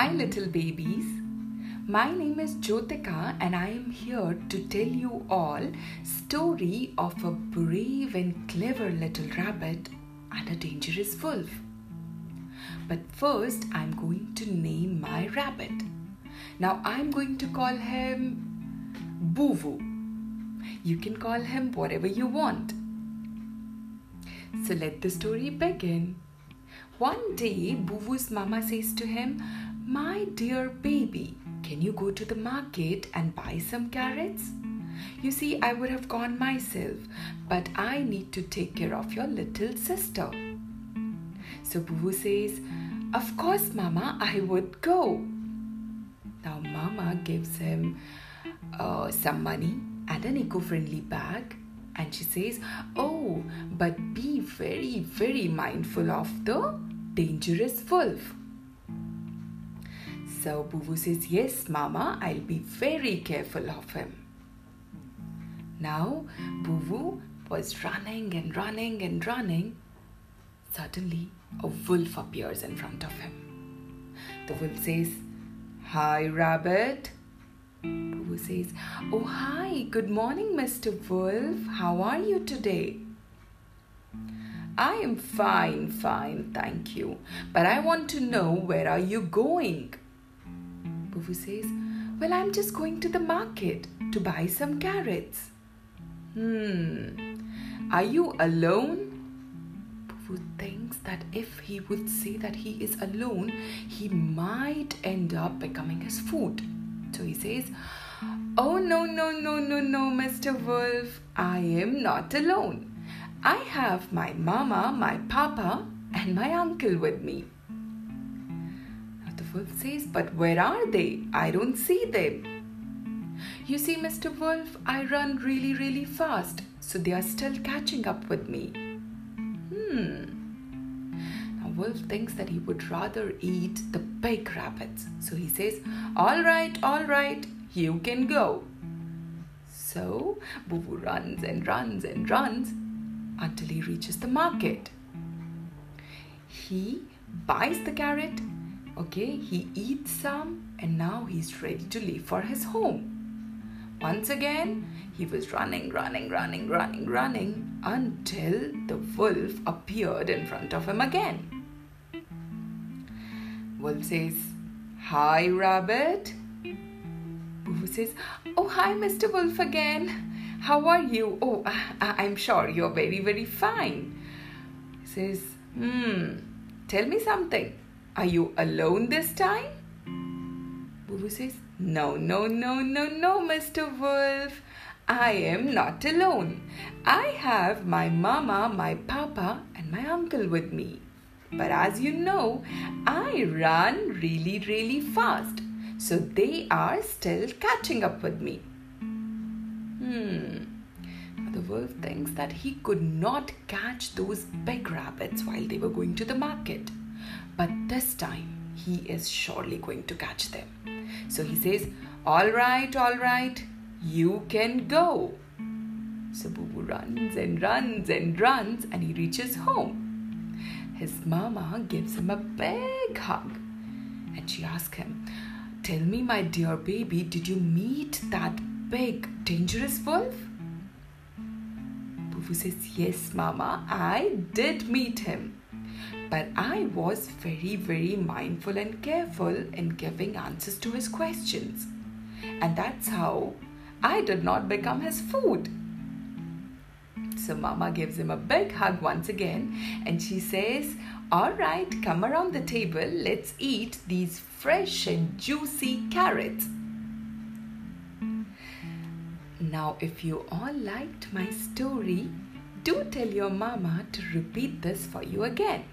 Hi, little babies. My name is Jyotika, and I am here to tell you all story of a brave and clever little rabbit and a dangerous wolf. But first, I'm going to name my rabbit. Now, I'm going to call him Boo You can call him whatever you want. So let the story begin. One day, Boo mama says to him, My dear baby, can you go to the market and buy some carrots? You see, I would have gone myself, but I need to take care of your little sister. So Boo says, Of course, Mama, I would go. Now, Mama gives him uh, some money and an eco friendly bag and she says, Oh, but be very, very mindful of the dangerous wolf. So Boo says, Yes, Mama, I'll be very careful of him. Now, Boo was running and running and running. Suddenly, a wolf appears in front of him. The wolf says, Hi, Rabbit. Boo says, Oh, hi, good morning, Mr. Wolf. How are you today? I am fine, fine, thank you. But I want to know where are you going? Boo says, Well, I'm just going to the market to buy some carrots. Hmm. Are you alone? Boo thinks that if he would say that he is alone, he might end up becoming his food. So he says, Oh, no, no, no, no, no, Mr. Wolf. I am not alone. I have my mama, my papa, and my uncle with me. Wolf says, But where are they? I don't see them. You see, Mr. Wolf, I run really, really fast, so they are still catching up with me. Hmm. Now, Wolf thinks that he would rather eat the big rabbits, so he says, All right, all right, you can go. So, Boo Boo runs and runs and runs until he reaches the market. He buys the carrot, okay, he eats some, and now he's ready to leave for his home. Once again, he was running, running, running, running, running until the wolf appeared in front of him again. Wolf says, Hi, Rabbit. Boo says, Oh, hi, Mr. Wolf again. How are you? Oh, I, am sure you're very, very fine. He says, Hmm, tell me something. Are you alone this time? Boo says, No, no, no, no, no, Mr. Wolf. I am not alone. I have my mama, my papa, and my uncle with me. But as you know, I run really, really fast. So they are still catching up with me. Hmm. The wolf thinks that he could not catch those big rabbits while they were going to the market. But this time, he is surely going to catch them. So he says, All right, all right, you can go. So Boo runs and runs and runs and he reaches home. His mama gives him a big hug and she asks him, Tell me, my dear baby, did you meet that big, dangerous wolf? Bubu says, Yes, Mama, I did meet him. But I was very, very mindful and careful in giving answers to his questions. And that's how I did not become his food. So Mama gives him a big hug once again and she says, All right, come around the table. Let's eat these fresh and juicy carrots. Now, if you all liked my story, do tell your mama to repeat this for you again.